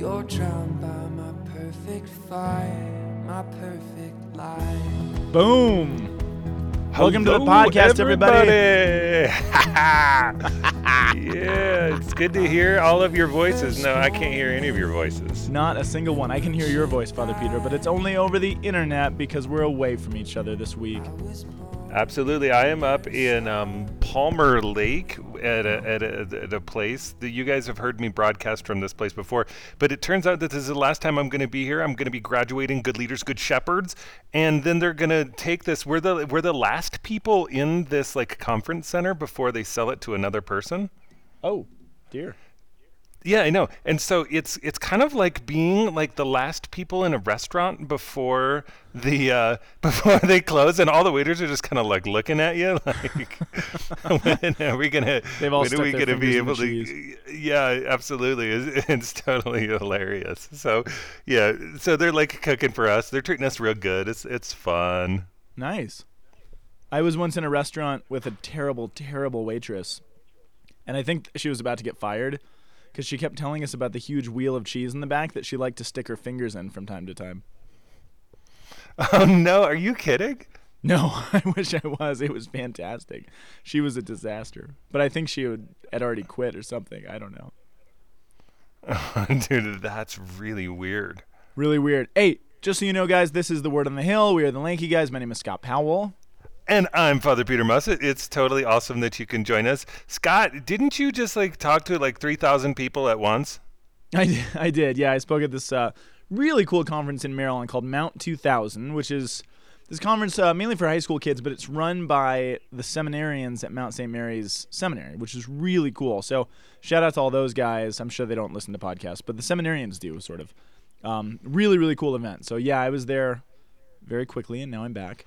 You're drowned by my perfect fire, my perfect life. Boom. Welcome to the Hello, podcast, everybody. yeah, it's good to hear all of your voices. No, I can't hear any of your voices. Not a single one. I can hear your voice, Father Peter, but it's only over the internet because we're away from each other this week. Absolutely, I am up in um, Palmer Lake at a, at, a, at a place that you guys have heard me broadcast from this place before. But it turns out that this is the last time I'm going to be here. I'm going to be graduating Good Leaders, Good Shepherds, and then they're going to take this. We're the we're the last people in this like conference center before they sell it to another person. Oh, dear. Yeah, I know. And so it's it's kind of like being like the last people in a restaurant before the uh, before they close, and all the waiters are just kind of like looking at you, like, when are we gonna? They've all when are we gonna be able to? Yeah, absolutely. It's, it's totally hilarious. So yeah, so they're like cooking for us. They're treating us real good. It's it's fun. Nice. I was once in a restaurant with a terrible, terrible waitress, and I think she was about to get fired because she kept telling us about the huge wheel of cheese in the back that she liked to stick her fingers in from time to time. Oh no, are you kidding? No, I wish I was. It was fantastic. She was a disaster, but I think she would, had already quit or something. I don't know. Dude, that's really weird. Really weird. Hey, just so you know, guys, this is the Word on the Hill. We are the Lanky guys. My name is Scott Powell. And I'm Father Peter Mussett. It's totally awesome that you can join us. Scott, didn't you just like talk to like 3,000 people at once? I did, I did. Yeah, I spoke at this uh, really cool conference in Maryland called Mount 2000, which is this conference uh, mainly for high school kids, but it's run by the seminarians at Mount St. Mary's Seminary, which is really cool. So shout out to all those guys. I'm sure they don't listen to podcasts, but the seminarians do, sort of. Um, really, really cool event. So yeah, I was there very quickly, and now I'm back.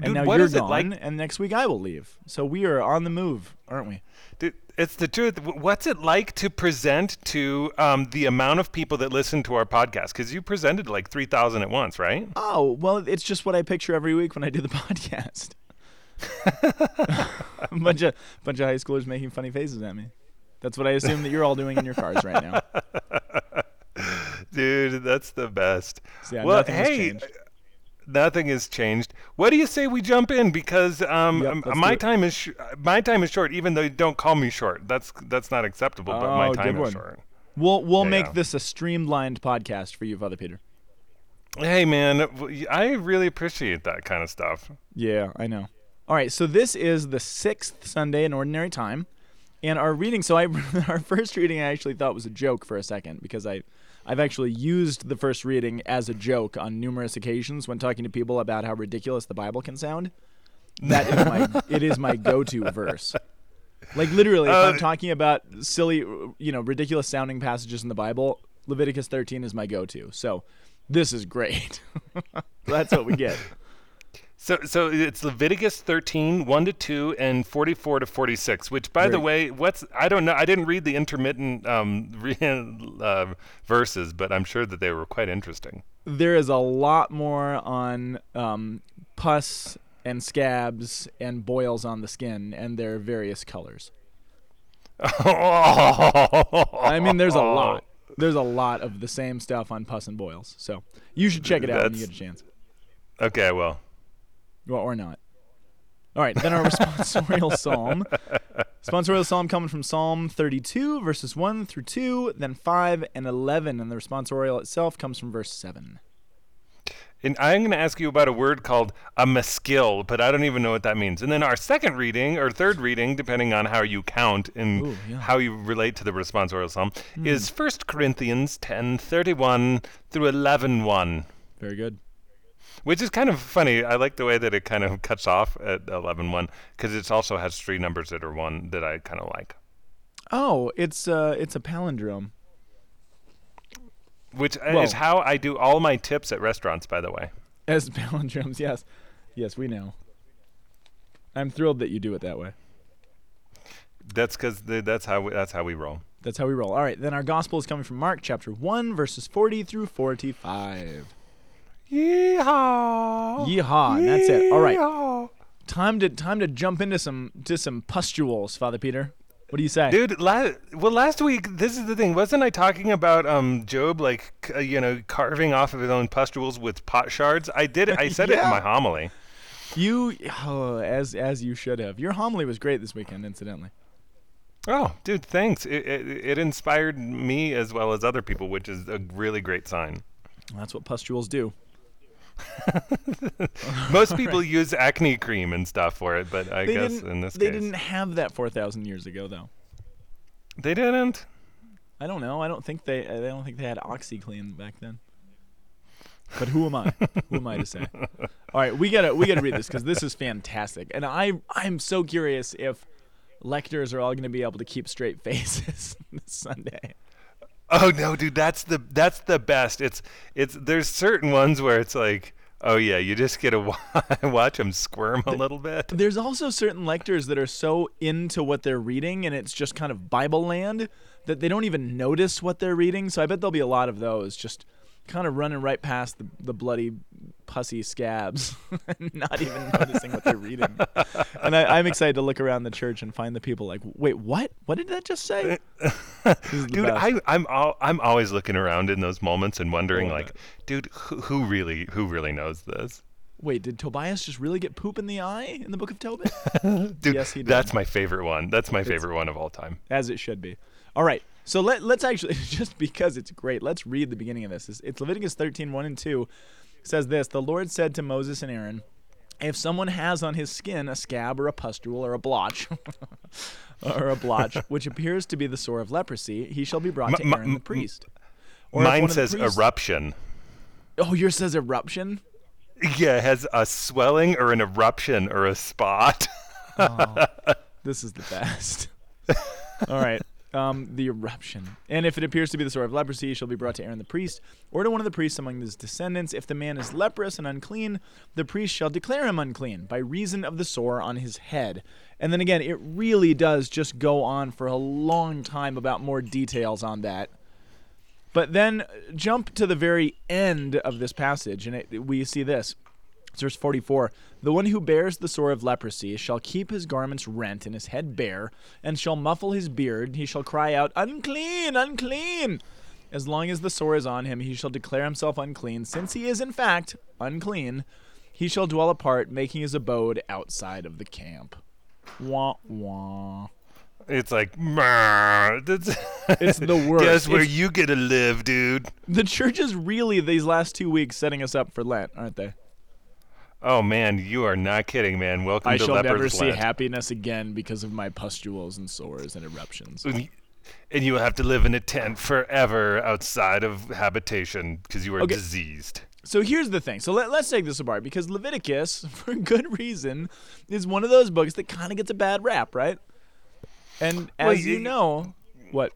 And Dude, now what you're is it gone, like- and next week I will leave. So we are on the move, aren't we? Dude, it's the truth. What's it like to present to um, the amount of people that listen to our podcast? Because you presented like 3,000 at once, right? Oh, well, it's just what I picture every week when I do the podcast. a bunch of bunch of high schoolers making funny faces at me. That's what I assume that you're all doing in your cars right now. Dude, that's the best. So, yeah, well, hey, changed. Nothing has changed. What do you say we jump in? Because um, Yep, my time is sh- my time is short. Even though you don't call me short, that's that's not acceptable. but my Oh, time is one. short. We'll we'll Yeah, make yeah. this a streamlined podcast for you, Father Peter. Hey, man, I really appreciate that kind of stuff. Yeah, I know. All right, so this is the sixth Sunday in Ordinary Time, and our reading. So I our first reading I actually thought was a joke for a second because I. I've actually used the first reading as a joke on numerous occasions when talking to people about how ridiculous the Bible can sound. That is my it is my go-to verse. Like literally, if I'm Uh, talking about silly, you know, ridiculous sounding passages in the Bible, Leviticus 13 is my go-to. So, this is great. That's what we get. So, so it's Leviticus 13, 1 to 2, and 44 to 46, which, by the way, what's, I don't know, I didn't read the intermittent um, re- uh, verses, but I'm sure that they were quite interesting. There is a lot more on um, pus and scabs and boils on the skin and their various colors. I mean, there's a lot. There's a lot of the same stuff on pus and boils. So you should check it out when you get a chance. Okay, well, Well, or not. All right, then our responsorial psalm. Responsorial psalm coming from Psalm 32, verses 1 through 2, then 5 and 11. And the responsorial itself comes from verse 7. and I'm going to ask you about a word called a maskil, but I don't even know what that means. And then our second reading, or third reading, depending on how you count and Ooh, yeah. How you relate to the responsorial psalm, hmm. is 1 Corinthians 10, 31 through 11, 1. Very good. Which is kind of funny. I like the way that it kind of cuts off at 11.1 because it also has three numbers that are one that I kind of like. Oh, it's uh, it's a palindrome. Which uh, is how I do all my tips at restaurants, by the way. As palindromes, yes. Yes, we know. I'm thrilled that you do it that way. That's because that's how we, that's how we roll. That's how we roll. All right, then our gospel is coming from Mark chapter 1, verses 40 through 45. Yeehaw! Yeehaw, and that's it. All right. Time to time to jump into some to some pustules, Father Peter. What do you say? Dude, la- well, last week, this is the thing. Wasn't I talking about um Job, like, c- uh, you know, carving off of his own pustules with pot shards? I did it. I said it in my homily. You, oh, as as you should have. Your homily was great this weekend, incidentally. Oh, dude, thanks. It, it, it inspired me as well as other people, which is a really great sign. That's what pustules do. Most people use acne cream and stuff for it, but I They guess in this they case, didn't have that four thousand years ago, though. they didn't. I don't know. I don't think they. I don't think they had OxiClean back then. But who am I? who am I to say? All right, we gotta we gotta read this because this is fantastic, and I I'm so curious if lectors are all gonna be able to keep straight faces this Sunday. Oh no, dude, that's the that's the best. It's it's there's certain ones where it's like, oh yeah, you just get to wa- watch them squirm a little bit. There's also certain lectors that are so into what they're reading, and it's just kind of Bible land that they don't even notice what they're reading. So I bet there'll be a lot of those just kind of running right past the, the bloody pussy scabs, and not even noticing what they're reading. And I, I'm excited to look around the church and find the people like, wait, what? What did that just say? This is the Dude. I I'm al- I'm always looking around in those moments and wondering like, dude, who, who really who really knows this? Wait, did Tobias just really get poop in the eye in the book of Tobit? Dude, Yes, he did. that's my favorite one. That's my favorite one of all time. as it should be. All right. So let, let's actually, just because it's great, let's read the beginning of this. It's, it's Leviticus 13, 1 and 2. It says this The Lord said to Moses and Aaron, If someone has on his skin a scab or a pustule or a blotch, or a blotch, which appears to be the sore of leprosy, he shall be brought to M- m- Aaron the priest. Or Mine says priests- eruption. Oh, yours says eruption? Yeah, it has a swelling or an eruption or a spot. Oh, this is the best. All right. Um, the eruption. And if it appears to be the sore of leprosy, shall be brought to Aaron the priest, or to one of the priests among his descendants. If the man is leprous and unclean, the priest shall declare him unclean by reason of the sore on his head. And then again, it really does just go on for a long time about more details on that. But then uh, jump to the very end of this passage, and it, we see this. It's verse 44 The one who bears the sore of leprosy shall keep his garments rent and his head bare, and shall muffle his beard. He shall cry out, Unclean, unclean! As long as the sore is on him, he shall declare himself unclean. Since he is, in fact, unclean, he shall dwell apart, making his abode outside of the camp. Wah, wah. It's like. It's the worst. Guess where It's- you get to live, dude. The church is really, these last two weeks, setting us up for Lent, aren't they? Oh man, you are not kidding, man. Welcome I to shall never see happiness again because of my pustules and sores and eruptions. and you will have to live in a tent forever outside of habitation because you are Okay. diseased. So here's the thing. So let, let's take this apart because Leviticus, for good reason, is one of those books that kind of gets a bad rap, right? And as Well, you y- know, what?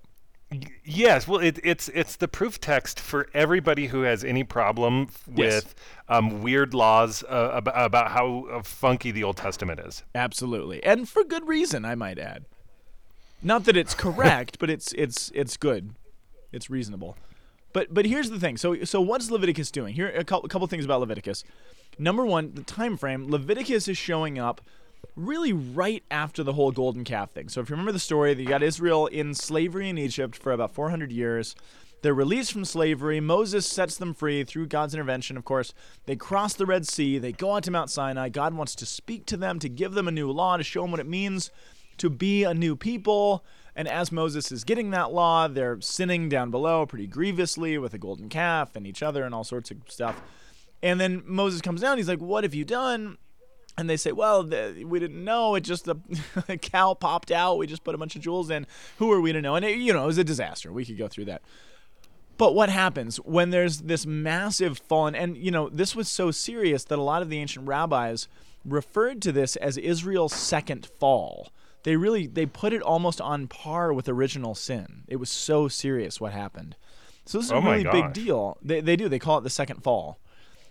Yes, well, it, it's it's the proof text for everybody who has any problem f- Yes. with um, weird laws uh, about, about how uh, funky the Old Testament is. Absolutely, and for good reason, I might add. Not that it's correct, but it's it's it's good, it's reasonable. But but here's the thing. So so what's Leviticus doing? Here a couple, a couple things about Leviticus. Number one, the time frame. Leviticus is showing up really right after the whole golden calf thing. So if you remember the story, you got Israel in slavery in Egypt for about 400 years. They're released from slavery. Moses sets them free through God's intervention, of course. They cross the Red Sea. They go out to Mount Sinai. God wants to speak to them, to give them a new law, to show them what it means to be a new people. And as Moses is getting that law, they're sinning down below pretty grievously with a golden calf and each other and all sorts of stuff. And then Moses comes down. He's like, What have you done? And they say, Well, the, we didn't know. It just, a, a cow popped out. We just put a bunch of jewels in. Who are we to know? And, it, you know, it was a disaster. We could go through that. But what happens when there's this massive fallen? And, you know, this was so serious that a lot of the ancient rabbis referred to this as Israel's second fall. They really they put it almost on par with original sin. It was so serious what happened. So this is Oh a really big deal. They, they do. They call it the second fall.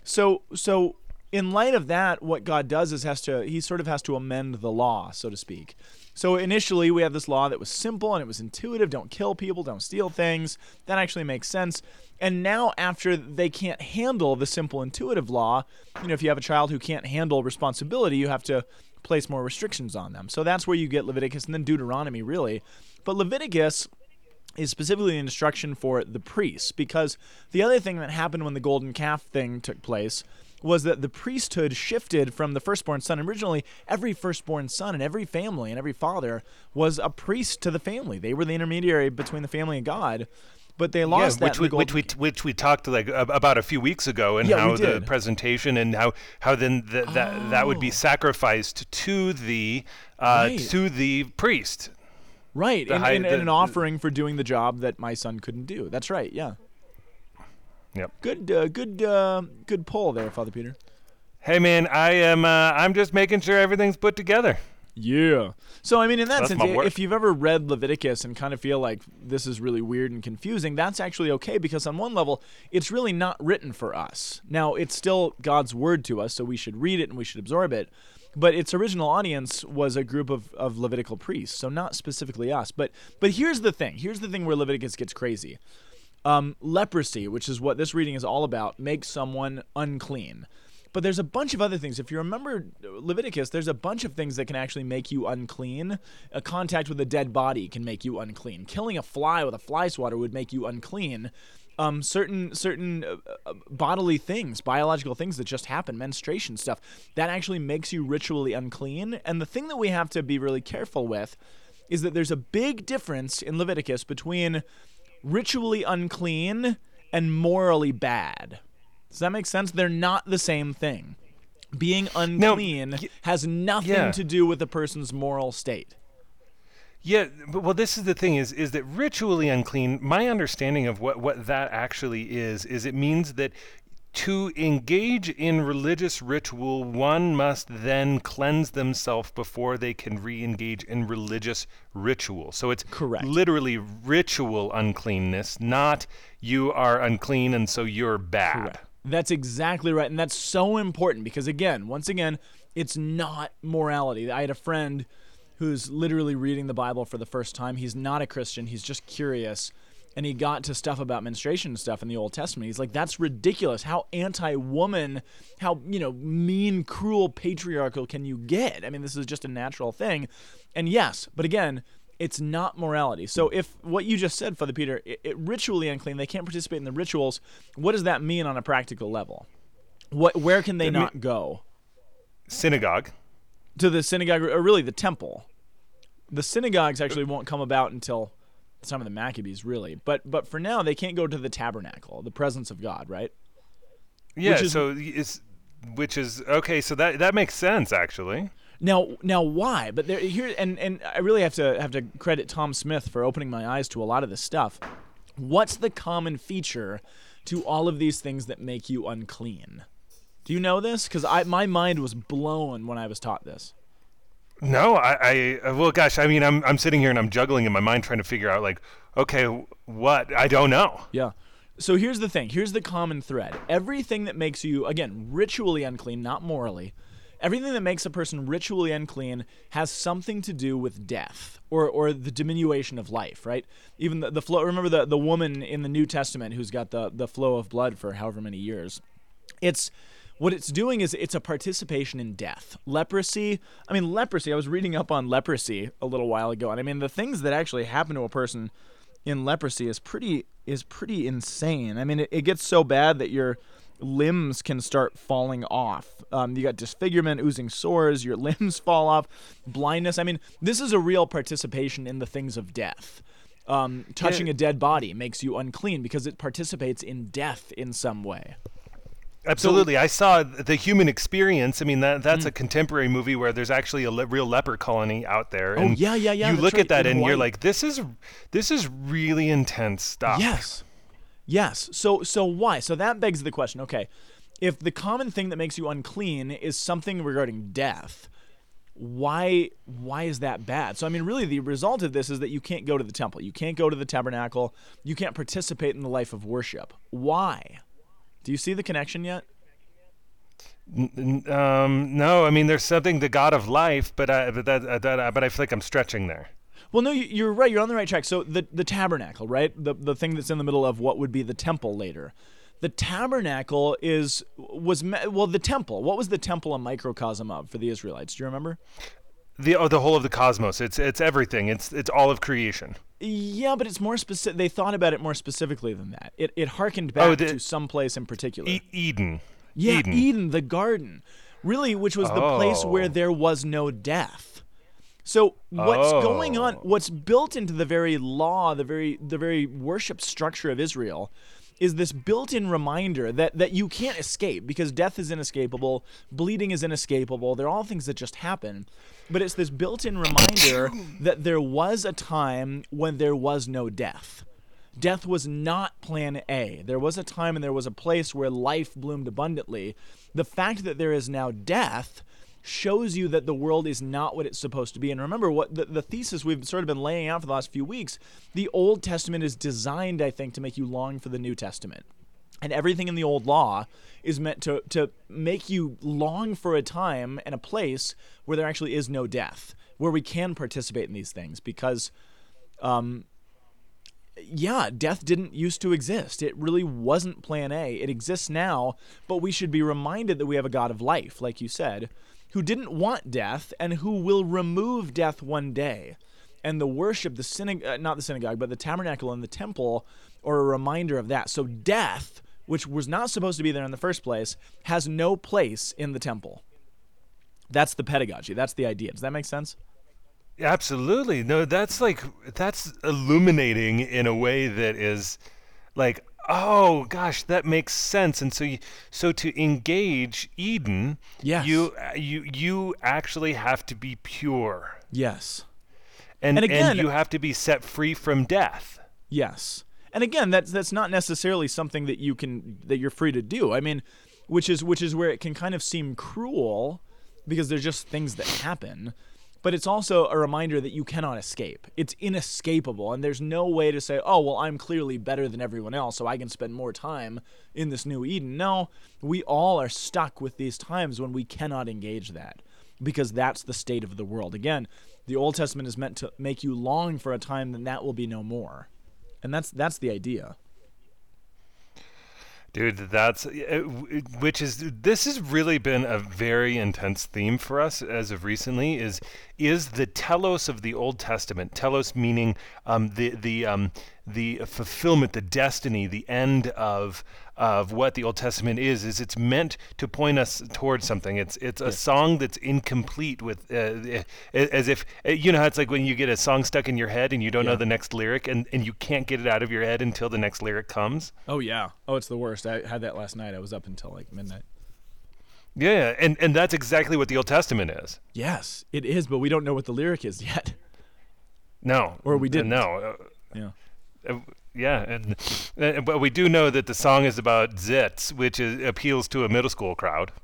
So so in light of that, what God does is has to he sort of has to amend the law, so to speak. So initially we have this law that was simple and it was intuitive, don't kill people, don't steal things. That actually makes sense. And now after they can't handle the simple intuitive law, you know, if you have a child who can't handle responsibility, you have to place more restrictions on them. So that's where you get Leviticus and then Deuteronomy, really. But Leviticus is specifically an instruction for the priests because the other thing that happened when the golden calf thing took place was that the priesthood shifted from the firstborn son. Originally, every firstborn son and every family and every father was a priest to the family. They were the intermediary between the family and God. But they lost yeah, that. which the we, which we which we talked like about a few weeks ago, and Yeah, how the presentation and how how then th- that that would be sacrificed to the uh, Right. to the priest. right, the and, high- and, and an offering for doing the job that my son couldn't do. That's right. Yeah. Yep. Good, uh, good, uh, good pull there, Father Peter. Hey man, I am. Uh, I'm just making sure everything's put together. Yeah. So I mean, in that That's sense, my i- work. if you've ever read Leviticus and kind of feel like this is really weird and confusing, that's actually okay because on one level, it's really not written for us. Now, it's still God's word to us, so we should read it and we should absorb it. But its original audience was a group of, of Levitical priests, so not specifically us. But but here's the thing. Here's the thing where Leviticus gets crazy. Um, leprosy, which is what this reading is all about, makes someone unclean. But there's a bunch of other things. If you remember Leviticus, there's a bunch of things that can actually make you unclean. A contact with a dead body can make you unclean. Killing a fly with a fly swatter would make you unclean. Um, certain certain uh, uh, bodily things, biological things that just happen, menstruation stuff, that actually makes you ritually unclean. And the thing that we have to be really careful with is that there's a big difference in Leviticus between ritually unclean and morally bad. Does that make sense? They're not the same thing. Being unclean y- has nothing yeah. to do with a person's moral state. Yeah, but well, this is the thing: is is that ritually unclean? My understanding of what what that actually is is it means that to engage in religious ritual, one must then cleanse themselves before they can re-engage in religious ritual. So it's Correct. literally ritual uncleanness, not you are unclean and so you're bad. That's exactly right. And that's so important because, again, once again, it's not morality. I had a friend who's literally reading the Bible for the first time. He's not a Christian, he's just curious. And he got to stuff about menstruation and stuff in the Old Testament. He's like, that's ridiculous. How anti woman, how, you know, mean, cruel, patriarchal can you get? I mean, this is just a natural thing. And yes, but again, it's not morality. So if what you just said, Father Peter, it, it ritually unclean, they can't participate in the rituals. What does that mean on a practical level? What where can they mea- not go? Synagogue. To the synagogue or really the temple. The synagogues actually won't come about until time of the Maccabees, really. But but for now they can't go to the tabernacle, the presence of God, right? Yeah. is- so it's which is okay. So that that makes sense actually. Now, now, why? But there, here, and and I really have to have to credit Tom Smith for opening my eyes to a lot of this stuff. What's the common feature to all of these things that make you unclean? Do you know this? Because I my mind was blown when I was taught this. No, I, I uh, well, gosh, I mean, I'm I'm sitting here and I'm juggling in my mind trying to figure out like, okay, what? I don't know. Yeah. So here's the thing. Here's the common thread. Everything that makes you, again, ritually unclean, not morally, everything that makes a person ritually unclean has something to do with death or, or the diminution of life, right? Even the, the flow, remember the, the woman in the New Testament who's got the, the flow of blood for however many years. It's what it's doing is it's a participation in death. Leprosy, I mean, leprosy, I was reading up on leprosy a little while ago, and I mean, the things that actually happen to a person in leprosy is pretty is pretty insane. I mean, it, it gets so bad that your limbs can start falling off. Um, you got disfigurement, oozing sores, your limbs fall off, blindness. I mean, this is a real participation in the things of death. Um, touching Yeah. a dead body makes you unclean because it participates in death in some way. Absolutely, I saw the Human Experience. I mean, that that's a mm. contemporary movie where there's actually a le- real leper colony out there. Oh, and yeah, yeah, yeah, You look right, at that and you're like, this is this is really intense stuff. Yes. Yes. So so why? So that begs the question, okay, if the common thing that makes you unclean is something regarding death, why why is that bad? So I mean really the result of this is that you can't go to the temple. You can't go to the tabernacle. You can't participate in the life of worship. Why? Do you see the connection yet? Um, no, I mean, there's something the God of life, but I, but that, uh, that uh, but I feel like I'm stretching there. Well, no, you- you're right. You're on the right track. So the the tabernacle, right? The the thing that's in the middle of what would be the temple later. The tabernacle is was well the temple. What was the temple a microcosm of for the Israelites? Do you remember? The oh, the whole of the cosmos. It's it's everything. It's it's all of creation. Yeah, but it's more specific. They thought about it more specifically than that. It it harkened oh, back Oh, the- to some place in particular. E- Eden. yeah, Eden. the garden, really, which was the place where Oh. there was no death. So what's oh. going on? Oh. What's built into the very law, the very the very worship structure of Israel, is this built-in reminder that that you can't escape because death is inescapable, bleeding is inescapable. They're all things that just happen. But it's this built-in reminder that there was a time when there was no death. Death was not plan A. There was a time and there was a place where life bloomed abundantly. The fact that there is now death shows you that the world is not what it's supposed to be. And remember what the, the thesis we've sort of been laying out for the last few weeks the Old Testament is designed, I think, to make you long for the New Testament. And everything in the old law is meant to, to make you long for a time and a place where there actually is no death, where we can participate in these things because um, yeah, death didn't used to exist. It really wasn't plan A. It exists now, but we should be reminded that we have a God of life, like you said, who didn't want death and who will remove death one day. And the worship, the synagogue, uh, not the synagogue, but the tabernacle and the temple are a reminder of that. So death, which was not supposed to be there in the first place, has no place in the temple. That's the pedagogy. That's the idea. Does that make sense? Absolutely. No, that's like that's illuminating in a way that is like oh gosh, that makes sense. And so you, so to engage Eden, Yes. you you you actually have to be pure. Yes. And And again- you have to be set free from death. Yes. And again, that's that's not necessarily something that you can that you're free to do. I mean, which is which is where it can kind of seem cruel because there's just things that happen. But it's also a reminder that you cannot escape. It's inescapable and there's no way to say, "Oh, well, I'm clearly better than everyone else, so I can spend more time in this new Eden." No, we all are stuck with these times when we cannot engage that because that's the state of the world. Again, the Old Testament is meant to make you long for a time then that will be no more. And that's that's the idea. Dude, that's uh, which is this has really been a very intense theme for us as of recently. Is is the telos of the Old Testament? Telos meaning um, the the um, the fulfillment, the destiny, the end of of what the Old Testament is. Is it's meant to point us towards something. It's it's a song that's incomplete with uh, as if uh, you know how it's like when you get a song stuck in your head and you don't know the next lyric and and you can't get it out of your head until the next lyric comes. Oh yeah. Oh, it's the worst. I had that last night. I was up until like midnight. Yeah, and and that's exactly what the Old Testament is. Yes, it is, but we don't know what the lyric is yet. No, Or we uh, didn't. No, Yeah. Yeah, and uh, but we do know that the song is about zits, which is, appeals to a middle school crowd.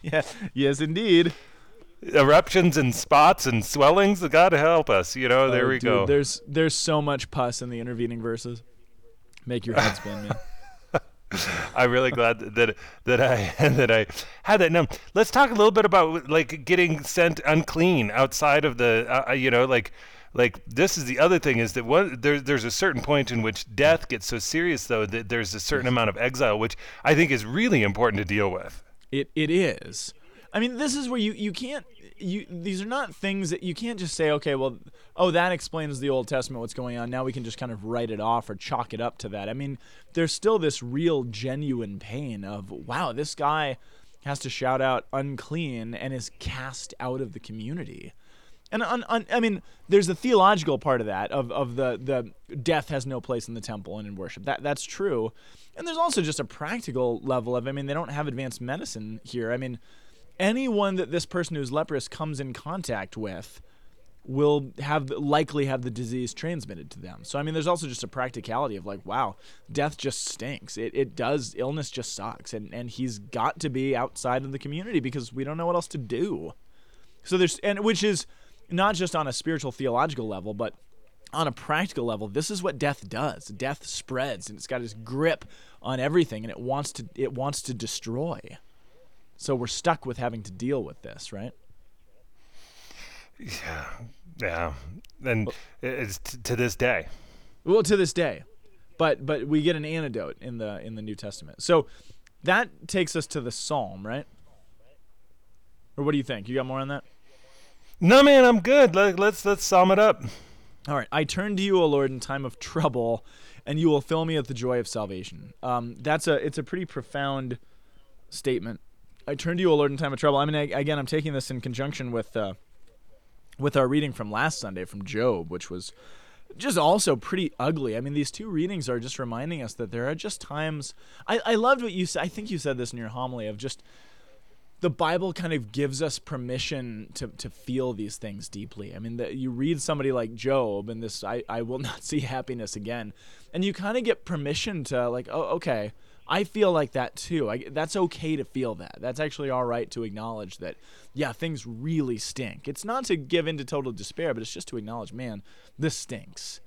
Yeah. Yes, indeed. Eruptions and spots and swellings. God help us. You know, there Oh, we dude, go. There's there's so much pus in the intervening verses. Make your head spin, man. I'm really glad that that I that I had that. Now let's talk a little bit about like getting sent unclean outside of the uh, uh, you know like like this is the other thing is that one there, there's a certain point in which death gets so serious though that there's a certain amount of exile which I think is really important to deal with. It it is. I mean, this is where you you can't you these are not things that you can't just say, okay, well, oh, that explains the Old Testament what's going on. Now we can just kind of write it off or chalk it up to that. I mean, there's still this real genuine pain of, wow, this guy has to shout out unclean and is cast out of the community. And un, un, I mean, there's a theological part of that of, of the the death has no place in the temple and in worship. That that's true. And there's also just a practical level of I mean, they don't have advanced medicine here. I mean, anyone that this person who's leprous comes in contact with will have likely have the disease transmitted to them. So I mean, there's also just a practicality of like, wow, death just stinks. It it does. Illness just sucks, and and he's got to be outside of the community because we don't know what else to do. So there's and which is not just on a spiritual theological level, but on a practical level, this is what death does. Death spreads and it's got its grip on everything and it wants to it wants to destroy. So we're stuck with having to deal with this, right? Yeah, Yeah. and it's t- to this day. Well, to this day, but but we get an antidote in the in the New Testament. So that takes us to the Psalm, right? Or what do you think? You got more on that? No, man, I'm good. Let, let's let's sum it up. All right. I turn to you, O Lord, in time of trouble, and you will fill me with the joy of salvation. Um, that's a it's a pretty profound statement. I turn to you, O Lord, in time of trouble. I mean, I, again, I'm taking this in conjunction with uh, with our reading from last Sunday from Job, which was just also pretty ugly. I mean, these two readings are just reminding us that there are just times. I, I loved what you said. I think you said this in your homily of just the Bible kind of gives us permission to, to feel these things deeply. I mean, the, you read somebody like Job and this, I, I will not see happiness again. And you kind of get permission to, like, oh, okay, I feel like that too. I, that's okay to feel that. That's actually all right to acknowledge that, yeah, things really stink. It's not to give into total despair, but it's just to acknowledge, man, this stinks.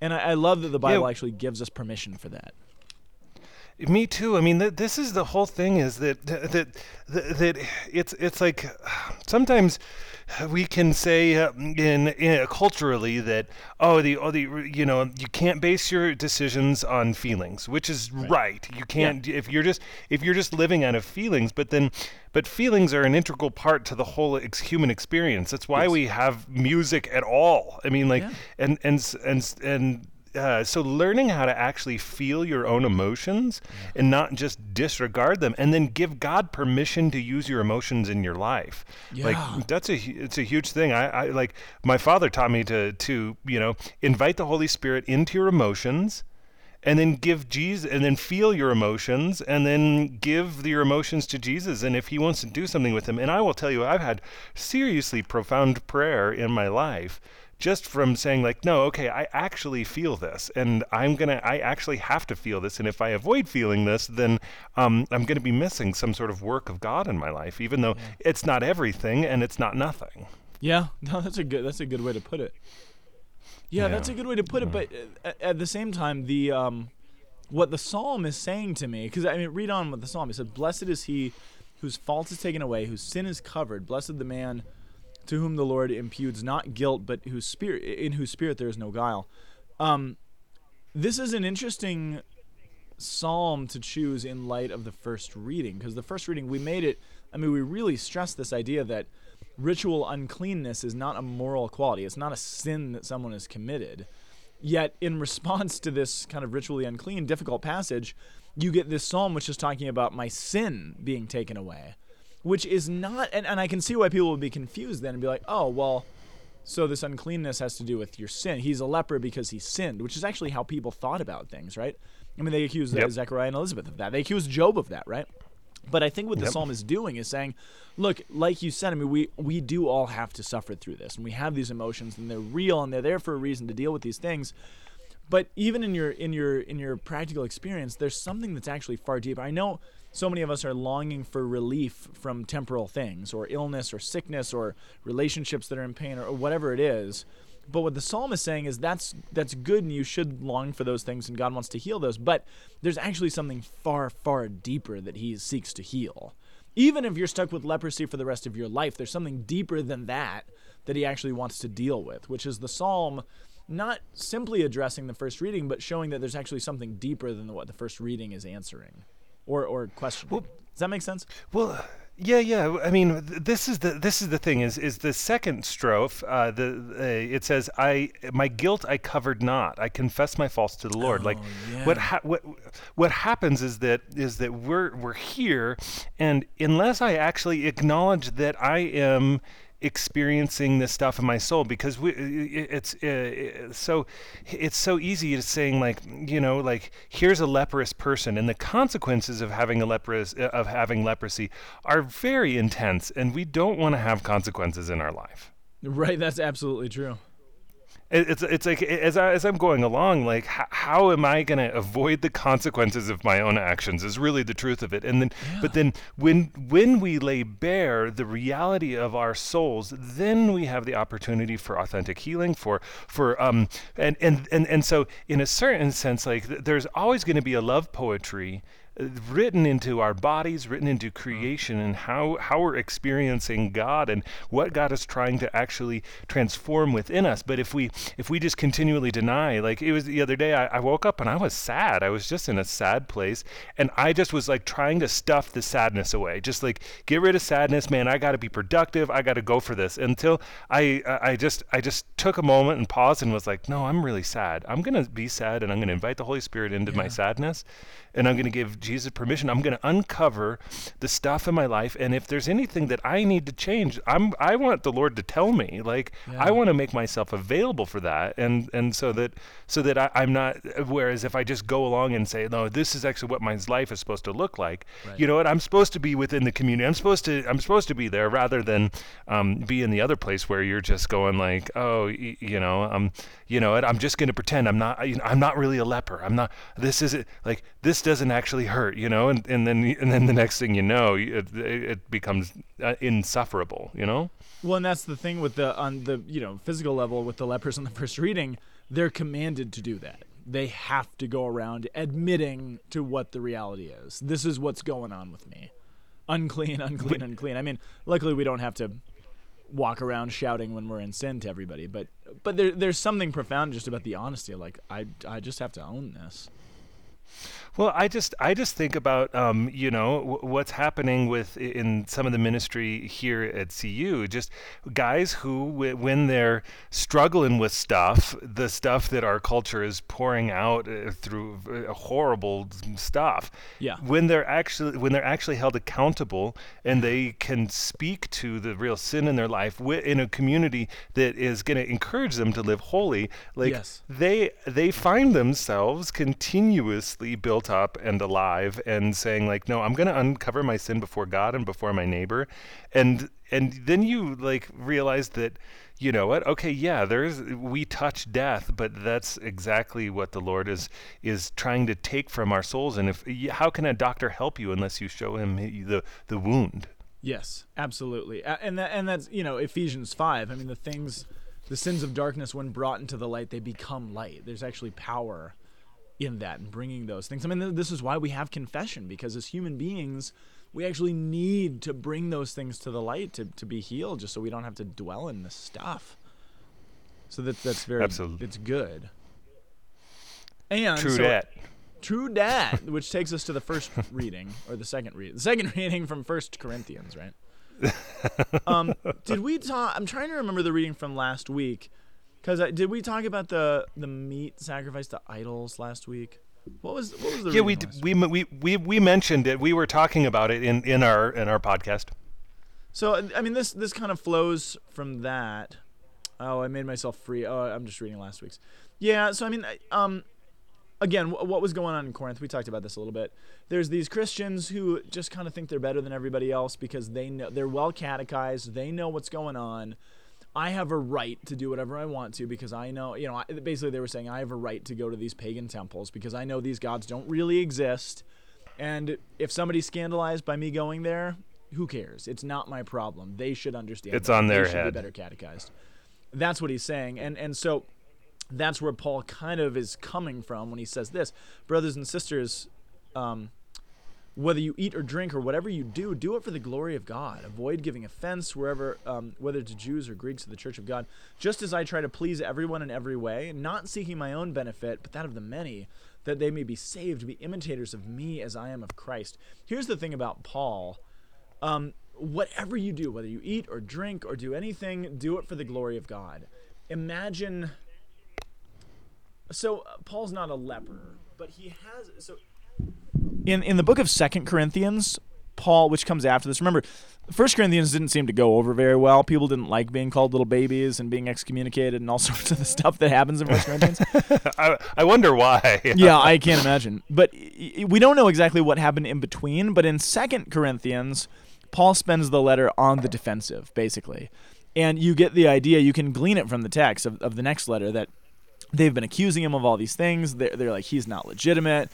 And I, I love that the Bible Yeah. actually gives us permission for that. Me too. I mean, th- this is the whole thing. Is that that that, that it's it's like sometimes we can say uh, in, in culturally that oh the oh the you know you can't base your decisions on feelings, which is right. You can't if you're just if you're just living out of feelings, but then but feelings are an integral part to the whole ex- human experience. That's why we have music at all. I mean, like Yeah. and and and and uh, so learning how to actually feel your own emotions and not just disregard them and then give god permission to use your emotions in your life. Yeah. like that's a it's a huge thing. I, I like my father taught me to to you know invite the holy spirit into your emotions and then give Jesus and then feel your emotions and then give your emotions to Jesus. And if he wants to do something with them and I will tell you I've had seriously profound prayer in my life just from saying like no okay I actually feel this and I'm to I actually have to feel this and if I avoid feeling this then um, I'm going to be missing some sort of work of God in my life even though it's not everything and it's not nothing Yeah, no, that's a good that's a good way to put it. Yeah, that's a good way to put it. But uh, at, at the same time, the um, what the psalm is saying to me, because I mean, read on with the psalm. It said, "Blessed is he whose fault is taken away, whose sin is covered. Blessed the man to whom the Lord imputes not guilt, but whose spirit in whose spirit there is no guile." Um, this is an interesting psalm to choose in light of the first reading because the first reading we made it i mean we really stressed this idea that ritual uncleanness is not a moral quality. It's not a sin that someone has committed. Yet in response to this kind of ritually unclean difficult passage you get this psalm which is talking about my sin being taken away which is not and, and i can see why people would be confused then and be like oh well so this uncleanness has to do with your sin. He's a leper because he sinned, which is actually how people thought about things, right? I mean, they accused uh, Yep. Zechariah and Elizabeth of that. They accused Job of that, right? But I think what the Yep. psalm is doing is saying, look, like you said, I mean, we we do all have to suffer through this, and we have these emotions, and they're real, and they're there for a reason to deal with these things. But even in your in your in your practical experience, there's something that's actually far deeper. I know so many of us are longing for relief from temporal things, or illness, or sickness, or relationships that are in pain, or, or whatever it is. But what the psalm is saying is that's that's good, and you should long for those things, and God wants to heal those. But there's actually something far far deeper that He seeks to heal. Even if you're stuck with leprosy for the rest of your life, there's something deeper than that that He actually wants to deal with, which is the psalm not simply addressing the first reading, but showing that there's actually something deeper than what the first reading is answering or or questioning. Does that make sense? Well, yeah, yeah. I mean, th- this is the this is the thing is is the second strophe. Uh, the uh, it says, "I my guilt I covered not. I confess my faults to the Lord." like what ha- what what happens is that is that we're we're here, and unless I actually acknowledge that I am experiencing this stuff in my soul because we, it's uh, so it's so easy to saying like you know like here's a leprous person and the consequences of having a leprous of having leprosy are very intense and we don't want to have consequences in our life Right, that's absolutely true. It- it's it's like as I, as I'm going along, like how, how am I going to avoid the consequences of my own actions? Is really the truth of it. And then, but then when when we lay bare the reality of our souls, then we have the opportunity for authentic healing. For for um and and and and so in a certain sense, like th- there's always going to be a love poetry written into our bodies, written into mm-hmm. creation, and how how we're experiencing God and what God is trying to actually transform within us. But if we if we just continually deny, like it was the other day, I, I woke up and I was sad. I was just in a sad place, and I just was like trying to stuff the sadness away, just like get rid of sadness, man. I got to be productive. I got to go for this until I I just I just took a moment and paused and was like, no, I'm really sad. I'm gonna be sad, and I'm gonna invite the Holy Spirit into my sadness, and I'm gonna give Jesus permission. I'm gonna uncover the stuff in my life, and if there's anything that I need to change, I'm I want the Lord to tell me. Like I want to make myself available for that, and and so that so that I, I'm not. Whereas if I just go along and say, no, this is actually what my life is supposed to look like. You know what? I'm supposed to be within the community. I'm supposed to I'm supposed to be there rather than um, be in the other place where you're just going like, oh, y- you know, um, you know? I'm just going to pretend I'm not. You know, I'm not really a leper. I'm not. This is like this doesn't actually hurt. You know, and and then and then the next thing you know, it, it becomes uh, insufferable. You know. Well, and that's the thing with the on the you know physical level with the lepers in the first reading, they're commanded to do that. They have to go around admitting to what the reality is. This is what's going on with me. Unclean, unclean, unclean. I mean, luckily we don't have to walk around shouting when we're in sin to everybody, but but there, there's something profound just about the honesty. Like I I just have to own this. Well, I just I just think about um, you know w- what's happening with in some of the ministry here at CU. Just guys who, w- when they're struggling with stuff, the stuff that our culture is pouring out uh, through uh, horrible stuff. Yeah. When they're actually when they're actually held accountable and they can speak to the real sin in their life wi- in a community that is going to encourage them to live holy, like Yes. they they find themselves continuously built up and alive and saying like no i'm going to uncover my sin before god and before my neighbor and and then you like realize that you know what okay yeah there's we touch death but that's exactly what the lord is is trying to take from our souls and if how can a doctor help you unless you show him the the wound Yes, absolutely. And that, and that's, you know, Ephesians 5. I mean, the things the sins of darkness when brought into the light, they become light. There's actually power in that and bringing those things. I mean, this is why we have confession because as human beings, we actually need to bring those things to the light to, to be healed just so we don't have to dwell in this stuff. So that that's very Absolutely. it's good. And true so- that True dat, which takes us to the first reading or the second reading. The second reading from First Corinthians, right? um, did we talk? I'm trying to remember the reading from last week, because did we talk about the the meat sacrifice to idols last week? What was what was the yeah we, d- we we we we mentioned it we were talking about it in in our in our podcast So I mean, this this kind of flows from that. Oh, I made myself free. Oh, I'm just reading last week's. Yeah. So I mean, um, again, wh- what was going on in Corinth? We talked about this a little bit. There's these Christians who just kind of think they're better than everybody else because they know they're well catechized. They know what's going on. I have a right to do whatever I want to because I know, you know, I- basically they were saying I have a right to go to these pagan temples because I know these gods don't really exist. And if somebody's scandalized by me going there, who cares? It's not my problem. They should understand. It's better. on their they should. Be better catechized. That's what he's saying, and and so that's where Paul kind of is coming from when he says this, brothers and sisters. Um, whether you eat or drink or whatever you do, do it for the glory of God. Avoid giving offense wherever, um, whether to Jews or Greeks, or the church of God. Just as I try to please everyone in every way, not seeking my own benefit, but that of the many, that they may be saved, be imitators of me as I am of Christ. Here's the thing about Paul. Um, whatever you do, whether you eat or drink or do anything, do it for the glory of God. Imagine. So uh, Paul's not a leper, but he has. So in in the book of Second Corinthians, Paul, which comes after this, remember, First Corinthians didn't seem to go over very well. People didn't like being called little babies and being excommunicated and all sorts of the stuff that happens in First Corinthians. I, I wonder why yeah, I can't imagine. But we don't know exactly what happened in between. But in Second Corinthians, Paul spends the letter on the defensive, basically, and you get the idea. You can glean it from the text of, of the next letter that they've been accusing him of all these things. They're, they're like he's not legitimate,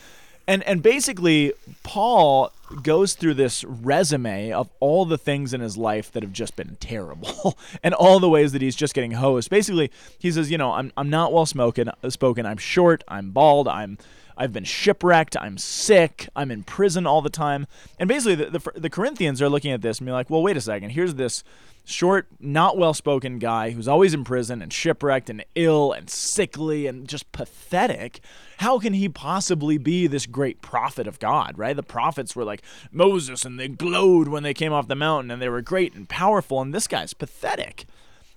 and and basically Paul goes through this resume of all the things in his life that have just been terrible and all the ways that he's just getting hosed. Basically, he says, you know, I'm, I'm not well spoken, uh, spoken. I'm short. I'm bald. I'm I've been shipwrecked. I'm sick. I'm in prison all the time. And basically, the, the, the Corinthians are looking at this and be like, well, wait a second. Here's this short, not well spoken guy who's always in prison and shipwrecked and ill and sickly and just pathetic. How can he possibly be this great prophet of God, right? The prophets were like Moses and they glowed when they came off the mountain and they were great and powerful, and this guy's pathetic.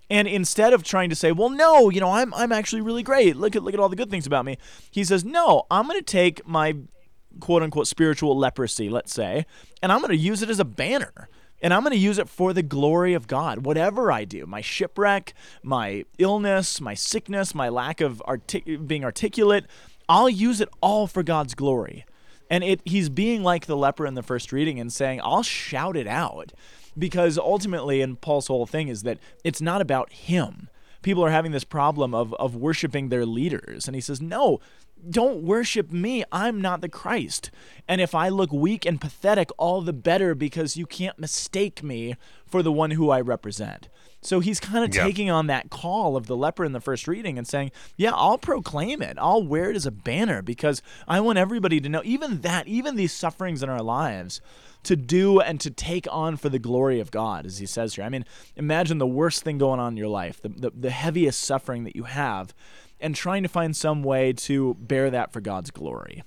And instead of trying to say, "Well, no, you know, I'm I'm actually really great. Look at look at all the good things about me," he says, "No, I'm going to take my quote unquote spiritual leprosy, let's say, and I'm going to use it as a banner." And I'm going to use it for the glory of God. Whatever I do, my shipwreck, my illness, my sickness, my lack of artic- being articulate, I'll use it all for God's glory. And it he's being like the leper in the first reading and saying, I'll shout it out because ultimately, and Paul's whole thing is that it's not about him. People are having this problem of, of worshiping their leaders. And he says, No, don't worship me. I'm not the Christ. And if I look weak and pathetic, all the better because you can't mistake me for the one who I represent. So he's kind of yeah. taking on that call of the leper in the first reading and saying, Yeah, I'll proclaim it. I'll wear it as a banner because I want everybody to know, even that, even these sufferings in our lives, to do and to take on for the glory of God, as he says here. I mean, imagine the worst thing going on in your life, the, the, the heaviest suffering that you have, and trying to find some way to bear that for God's glory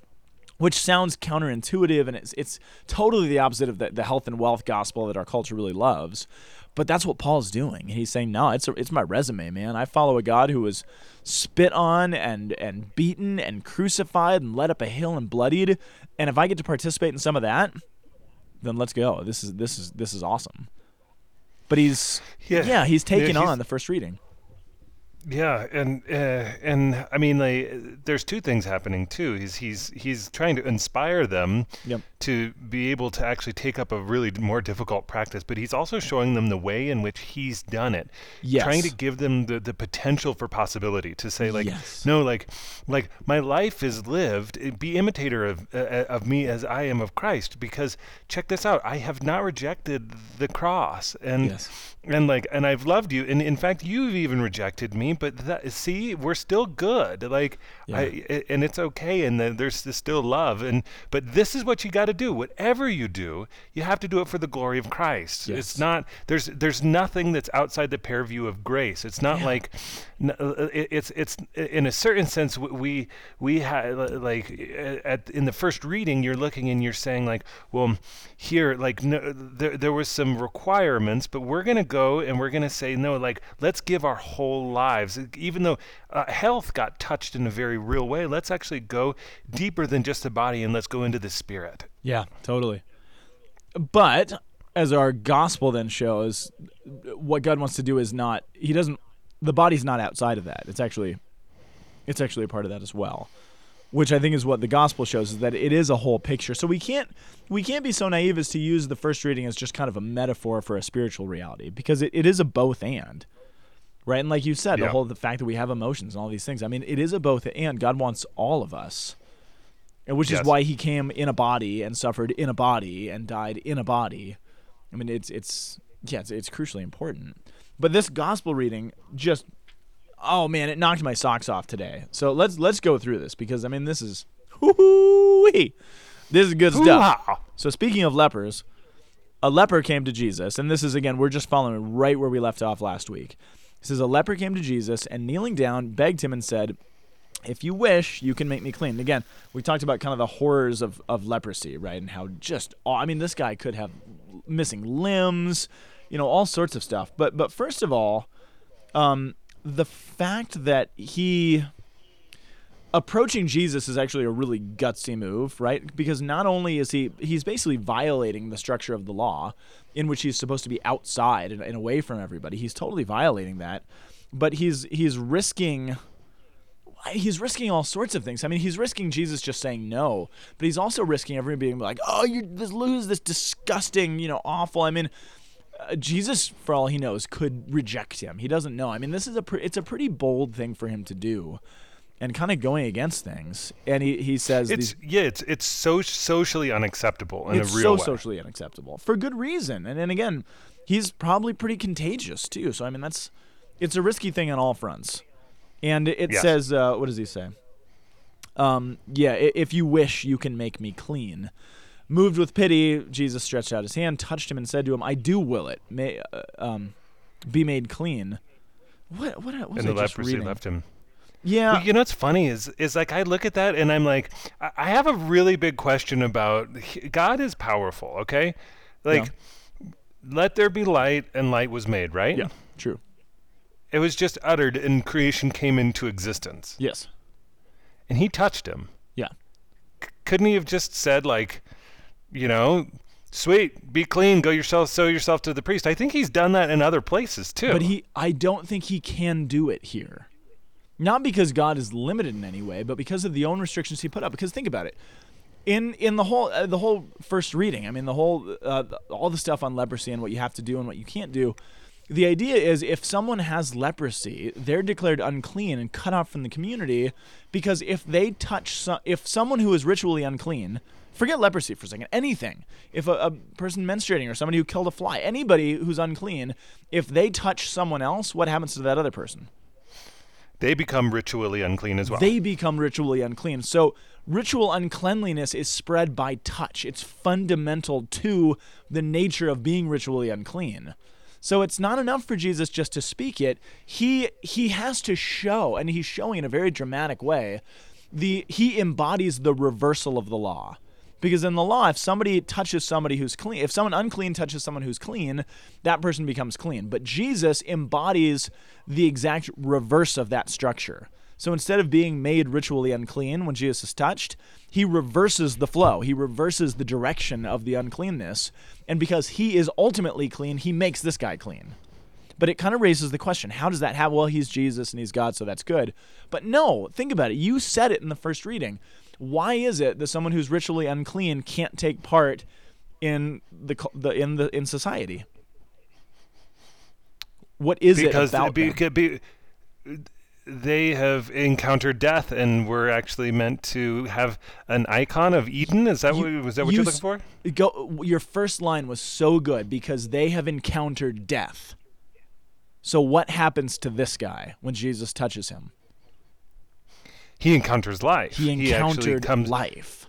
which sounds counterintuitive and it's, it's totally the opposite of the, the health and wealth gospel that our culture really loves. But that's what Paul's doing. And he's saying, no, it's, a, it's my resume, man. I follow a God who was spit on and, and beaten and crucified and led up a hill and bloodied. And if I get to participate in some of that, then let's go. This is this is this is awesome. But he's yeah, yeah he's taking yeah, on the first reading. Yeah, and uh, and I mean, like, there's two things happening too. He's he's he's trying to inspire them yep. to be able to actually take up a really more difficult practice, but he's also showing them the way in which he's done it. Yes. Trying to give them the, the potential for possibility to say like, yes. no, like like my life is lived. Eh, be imitator of uh, of me as I am of Christ. Because check this out, I have not rejected the cross, and yes. and like and I've loved you, and in fact, you've even rejected me but that, see, we're still good. Like, yeah. I, and it's okay, and there's still love. And but this is what you got to do. Whatever you do, you have to do it for the glory of Christ. Yes. It's not there's there's nothing that's outside the purview of grace. It's not yeah. like uh, it's it's in a certain sense we we had like at in the first reading you're looking and you're saying like well here like no, there there was some requirements but we're gonna go and we're gonna say no like let's give our whole lives even though uh, health got touched in a very real way let's actually go deeper than just the body and let's go into the spirit yeah totally but as our gospel then shows what God wants to do is not he doesn't the body's not outside of that. It's actually it's actually a part of that as well. Which I think is what the gospel shows is that it is a whole picture. So we can't we can't be so naive as to use the first reading as just kind of a metaphor for a spiritual reality because it, it is a both and. Right? And like you said, yeah. the whole the fact that we have emotions and all these things. I mean, it is a both and. God wants all of us. And which yes. is why he came in a body and suffered in a body and died in a body. I mean, it's it's yeah, it's, it's crucially important. But this gospel reading just oh man, it knocked my socks off today. So let's let's go through this because I mean this is this is good stuff. So speaking of lepers, a leper came to Jesus, and this is again we're just following right where we left off last week. It says a leper came to Jesus and kneeling down begged him and said, "If you wish, you can make me clean." again, we talked about kind of the horrors of of leprosy, right? And how just I mean this guy could have missing limbs you know, all sorts of stuff. But but first of all, um, the fact that he approaching Jesus is actually a really gutsy move, right? Because not only is he he's basically violating the structure of the law, in which he's supposed to be outside and, and away from everybody. He's totally violating that, but he's he's risking he's risking all sorts of things. I mean, he's risking Jesus just saying no, but he's also risking everybody being like, "Oh, you this lose this disgusting, you know, awful." I mean, uh, Jesus, for all he knows, could reject him. He doesn't know. I mean, this is a pre- it's a pretty bold thing for him to do, and kind of going against things. And he, he says It's these, yeah, it's it's so socially unacceptable in it's a real so way. socially unacceptable for good reason. And then again, he's probably pretty contagious too. So I mean, that's it's a risky thing on all fronts. And it Yes. says, uh, what does he say? Um, yeah, if you wish, you can make me clean. Moved with pity, Jesus stretched out his hand, touched him, and said to him, "I do will it. May uh, um, be made clean." What what, what was and I the just reading? left him. Yeah, you know what's funny is is like I look at that and I'm like I have a really big question about God is powerful, okay? Like let there be light and light was made, right? yeah, true. It was just uttered and creation came into existence. Yes, And he touched him. yeah. C- couldn't he have just said like, you know, sweet, be clean, go yourself show yourself to the priest. I think he's done that in other places too. But he, I don't think he can do it here. Not because God is limited in any way, but because of the own restrictions he put up. Because think about it, in in the whole uh, the whole first reading, I mean the whole uh, all the stuff on leprosy and what you have to do and what you can't do. The idea is if someone has leprosy, they're declared unclean and cut off from the community because if they touch if someone who is ritually unclean, forget leprosy for a second, anything. If a, a person menstruating or somebody who killed a fly, anybody who's unclean, if they touch someone else, what happens to that other person? They become ritually unclean as well. They become ritually unclean. So ritual uncleanliness is spread by touch. It's fundamental to the nature of being ritually unclean. So it's not enough for Jesus just to speak it. He he has to show, and he's showing in a very dramatic way, the he embodies the reversal of the law. Because in the law, if somebody touches somebody who's clean, if someone unclean touches someone who's clean, that person becomes clean. But Jesus embodies the exact reverse of that structure. So instead of being made ritually unclean when Jesus is touched, he reverses the flow. He reverses the direction of the uncleanness. And because he is ultimately clean, he makes this guy clean. But it kind of raises the question how does that happen? Well, he's Jesus and he's God, so that's good. But no, think about it. You said it in the first reading. Why is it that someone who's ritually unclean can't take part in the, the in the in society? What is because it about them? beca- be, they have encountered death and were actually meant to have an icon of Eden. Is that You- what was that what you you're looking for? Go. Your first line was so good because they have encountered death. So what happens to this guy when Jesus touches him? He encounters life. He encountered comes. life.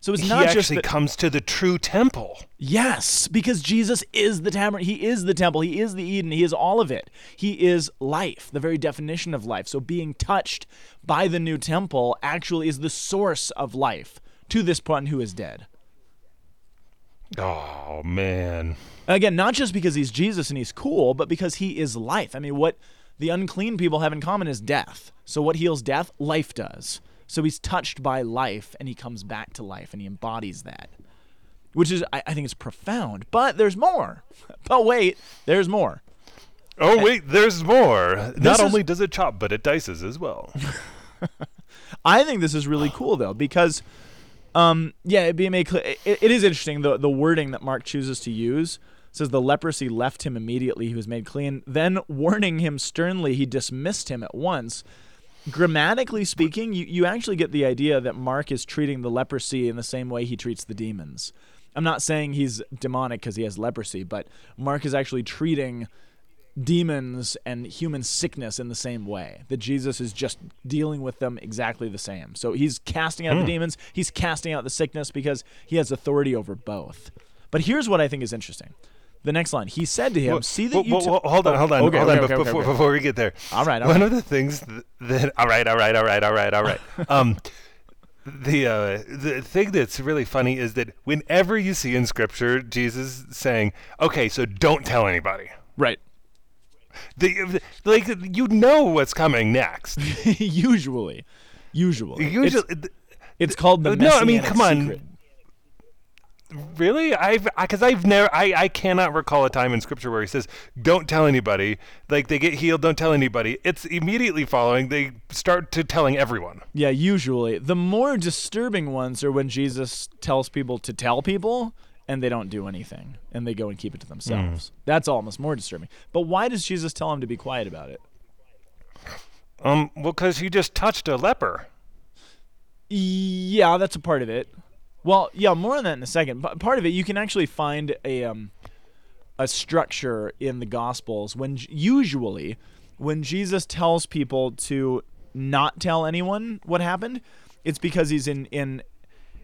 So it's not just He actually that, comes to the true temple. yes, because Jesus is the tabernacle. He is the temple. He is the Eden. He is all of it. He is life, the very definition of life. So being touched by the new temple actually is the source of life to this one who is dead. Oh man. Again, not just because he's Jesus and he's cool, but because he is life. I mean, what the unclean people have in common is death. So what heals death, life does. So he's touched by life and he comes back to life and he embodies that. Which is, I, I think it's profound. But there's more. But wait, there's more. Oh wait, there's more. Not is- only does it chop, but it dices as well. I think this is really cool though because, um, yeah, it, clear, it, it is interesting the the wording that Mark chooses to use says the leprosy left him immediately; he was made clean. Then warning him sternly, he dismissed him at once. Grammatically speaking, you, you actually get the idea that Mark is treating the leprosy in the same way he treats the demons. I'm not saying he's demonic because he has leprosy, but Mark is actually treating demons and human sickness in the same way. That Jesus is just dealing with them exactly the same. So he's casting out the hmm. demons, he's casting out the sickness because he has authority over both. But here's what I think is interesting. The next line, he said to him, Well, "See that well, you." t- well, hold on, hold on, okay, hold okay, on. okay, before, before we get there, All right, all one right. of the things th- that all right, all right, all right, all right, all right. Um, the uh, the thing that's really funny is that whenever you see in Scripture Jesus saying, "Okay, so don't tell anybody," Right. the, like you know what's coming next. usually, usually, Usually, it's, it's called the. No, I mean, come on. Really? I've because I've never I, I cannot recall a time in scripture where he says, Don't tell anybody. Like they get healed, don't tell anybody. It's immediately following, they start to telling everyone. Yeah, usually. The more disturbing ones are when Jesus tells people to tell people and they don't do anything and they go and keep it to themselves. That's almost more disturbing. But why does Jesus tell him to be quiet about it? Um, well, because he just touched a leper. Yeah, that's a part of it. Well, yeah, more on that in a second. But part of it, you can actually find a um, a structure in the Gospels when usually when Jesus tells people to not tell anyone what happened, it's because he's in in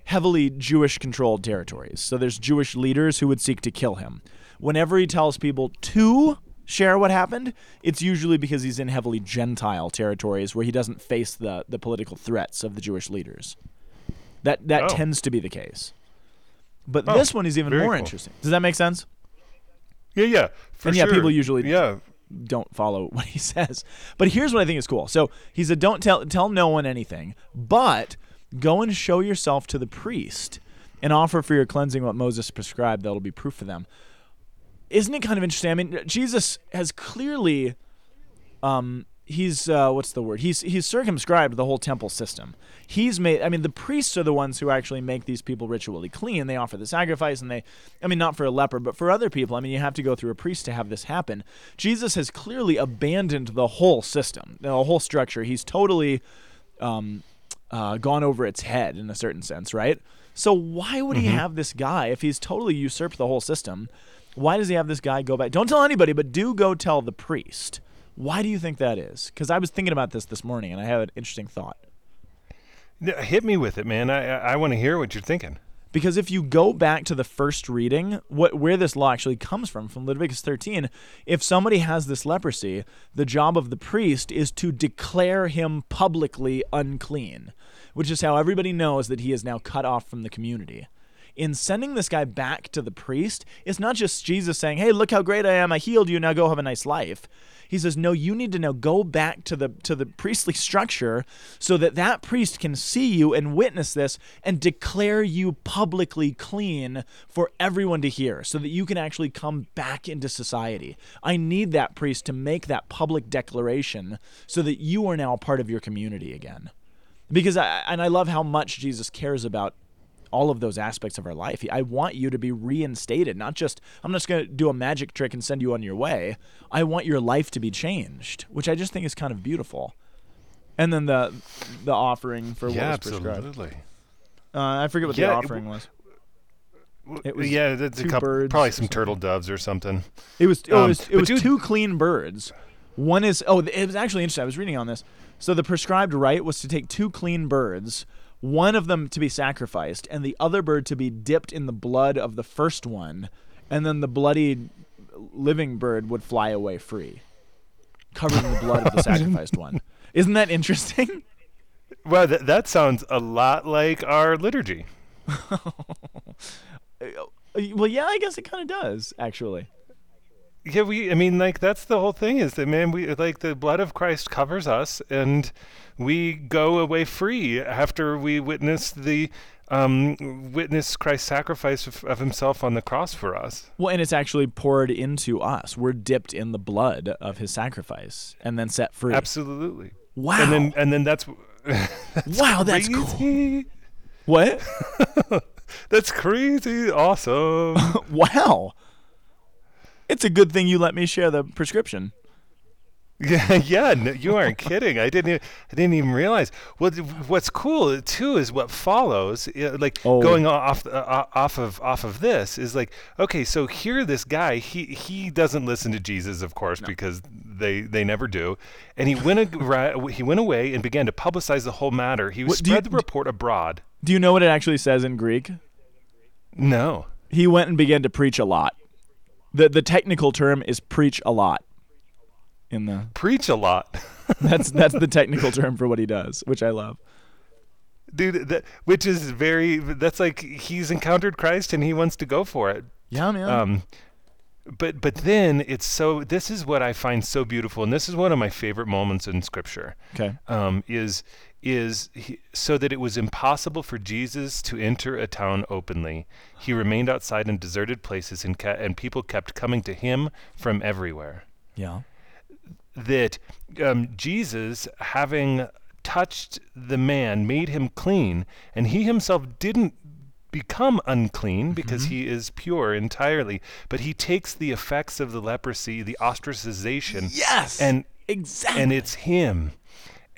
heavily Jewish controlled territories. So there's Jewish leaders who would seek to kill him. Whenever he tells people to share what happened, it's usually because he's in heavily Gentile territories where he doesn't face the the political threats of the Jewish leaders. That that Oh. tends to be the case. But Oh, this one is even more cool. interesting. Does that make sense? Yeah, yeah. For And yeah, sure. people usually- Yeah. don't follow what he says. But here's what I think is cool. So he said, "Don't tell tell no one anything, but go and show yourself to the priest and offer for your cleansing what Moses prescribed. That'll be proof for them." Isn't it kind of interesting? I mean, Jesus has clearly, um, he's uh, what's the word? He's he's circumscribed the whole temple system. He's made. I mean, the priests are the ones who actually make these people ritually clean. They offer the sacrifice, and they, I mean, not for a leper, but for other people. I mean, you have to go through a priest to have this happen. Jesus has clearly abandoned the whole system, the whole structure. He's totally, um, uh, gone over its head in a certain sense, right? So why would he have this guy if he's totally usurped the whole system? Why does he have this guy go back? Don't tell anybody, but do go tell the priest. Why do you think that is? Because I was thinking about this this morning, and I have an interesting thought. Hit me with it, man. I I, I want to hear what you're thinking. Because if you go back to the first reading, what where this law actually comes from, from Leviticus 13, if somebody has this leprosy, the job of the priest is to declare him publicly unclean, which is how everybody knows that he is now cut off from the community. In sending this guy back to the priest, it's not just Jesus saying, "Hey, look how great I am! I healed you. Now go have a nice life." He says, "No, you need to now go back to the to the priestly structure so that that priest can see you and witness this and declare you publicly clean for everyone to hear, so that you can actually come back into society. I need that priest to make that public declaration so that you are now a part of your community again." Because I and I love how much Jesus cares about all of those aspects of our life. I want you to be reinstated, not just I'm just going to do a magic trick and send you on your way. I want your life to be changed, which I just think is kind of beautiful. And then the the offering for yeah, what was prescribed. absolutely. Uh, I forget what Yeah, the offering was. It was yeah, that's a couple, birds probably some turtle doves or something. It was it Um, was it was dude- two clean birds. One is oh it was actually interesting. I was reading on this. So the prescribed rite was to take two clean birds, one of them to be sacrificed, and the other bird to be dipped in the blood of the first one, and then the bloody living bird would fly away free, covered in the blood of the sacrificed one. Isn't that interesting? Well, that that sounds a lot like our liturgy. Well, yeah, I guess it kind of does actually. Yeah, we. I mean, like that's the whole thing. Is that man? We like the blood of Christ covers us, and we go away free after we witness the um, witness Christ's sacrifice of, of Himself on the cross for us. Well, and it's actually poured into us. We're dipped in the blood of his sacrifice and then set free. Absolutely. Wow. And then and then that's wow, that's cool. crazy. What? That's crazy. Awesome. wow. It's a good thing you let me share the prescription. Yeah, yeah, no, you aren't kidding. I didn't, e- I didn't even realize. Well, what's cool too is what follows. Like Oh. going off, uh, off of, off of this is like, okay, so here, this guy, he, he doesn't listen to Jesus, of course, because they, they never do. And he went, ri- he went away and began to publicize the whole matter. He What, do you- spread the report abroad. Do you know what it actually says in Greek? No. He went and began to preach a lot. The the technical term is preach a lot. In the Preach a lot. that's that's the technical term for what he does, which I love. Dude, that, which is very, that's like he's encountered Christ and he wants to go for it. Yeah, man. um but but then it's so this is what i find so beautiful and this is one of my favorite moments in scripture okay. um is is he, so that it was impossible for jesus to enter a town openly he remained outside in deserted places and ca- and people kept coming to him from everywhere Yeah. that um, jesus having touched the man made him clean and he himself didn't become unclean because he is pure entirely but he takes the effects of the leprosy the ostracization Yes. and exactly. and it's him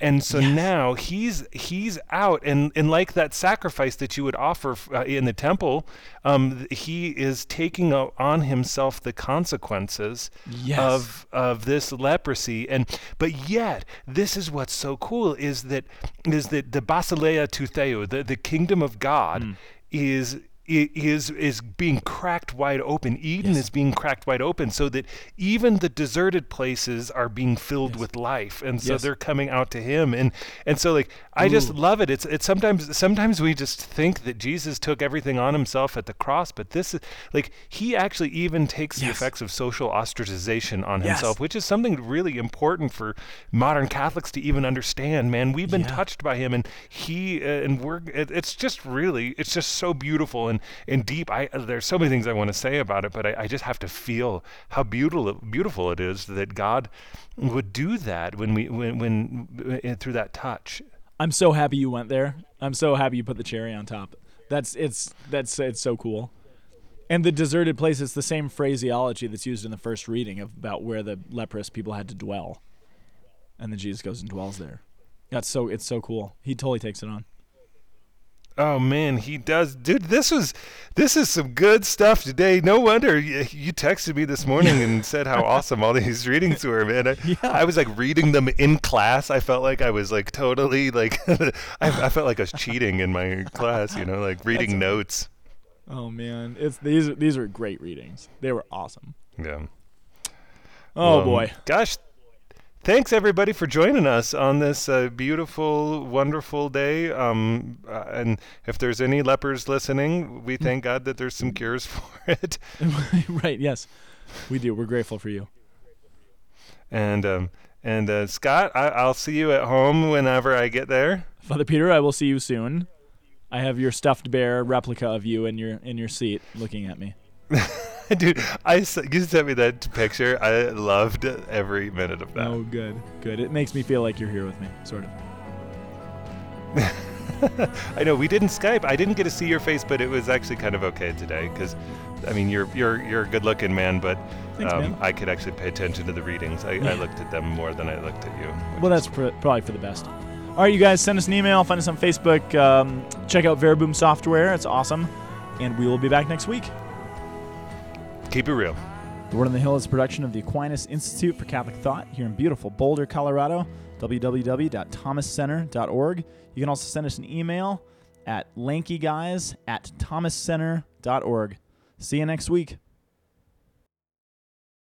and so now he's he's out and and like that sacrifice that you would offer uh, in the temple um, he is taking on himself the consequences Yes. of of this leprosy and but yet this is what's so cool is that is that the basileia tou theou the, the kingdom of god Hmm. is is is being cracked wide open. Eden is being cracked wide open, so that even the deserted places are being filled with life, and so Yes. they're coming out to Him. And and so like I just love it. It's it's sometimes sometimes we just think that Jesus took everything on Himself at the cross, but this is like He actually even takes the effects of social ostracization on Yes. Himself, which is something really important for modern Catholics to even understand. Man, we've been Yeah. touched by Him, and He uh, and we're. It, it's just really, it's just so beautiful and and deep. I there's so many things I want to say about it, but I, I just have to feel how beautiful beautiful it is that God would do that when we when when uh, through that touch. I'm so happy you went there. I'm so happy you put the cherry on top. That's it's that's it's so cool. And the deserted place is the same phraseology that's used in the first reading about where the leprous people had to dwell. And then Jesus goes and dwells there. That's so it's so cool. He totally takes it on. Oh man, he does, dude. This was, this is some good stuff today. No wonder you, you texted me this morning and said how awesome all these readings were, man. I, Yeah. I was like reading them in class. I felt like I was like totally like, I, I felt like I was cheating in my class, you know, like reading notes. Oh man, it's these these are great readings. They were awesome. Yeah. Oh Um, boy. Gosh, thanks everybody for joining us on this uh, beautiful, wonderful day. Um, uh, and if there's any lepers listening, we thank God that there's some cures for it. right, yes. We do. We're grateful for you. And um, and uh, Scott, I, I'll see you at home whenever I get there. Father Peter, I will see you soon. I have your stuffed bear replica of you in your in your seat looking at me. Dude, I you sent me that picture. I loved every minute of that. Oh, good, good. It makes me feel like you're here with me, sort of. I know we didn't Skype. I didn't get to see your face, but it was actually kind of okay today because, I mean, you're you're you're a good-looking man, but Thanks, um, man. I could actually pay attention to the readings. I, I looked at them more than I looked at you. Well, that's pr- probably for the best. All right, you guys, send us an email. Find us on Facebook. Um, check out Verbum Software. It's awesome. And we will be back next week. Keep it real. The Word on the Hill is a production of the Aquinas Institute for Catholic Thought here in beautiful Boulder, Colorado. www.thomascenter.org. You can also send us an email at lankyguys at thomascenter.org. See you next week.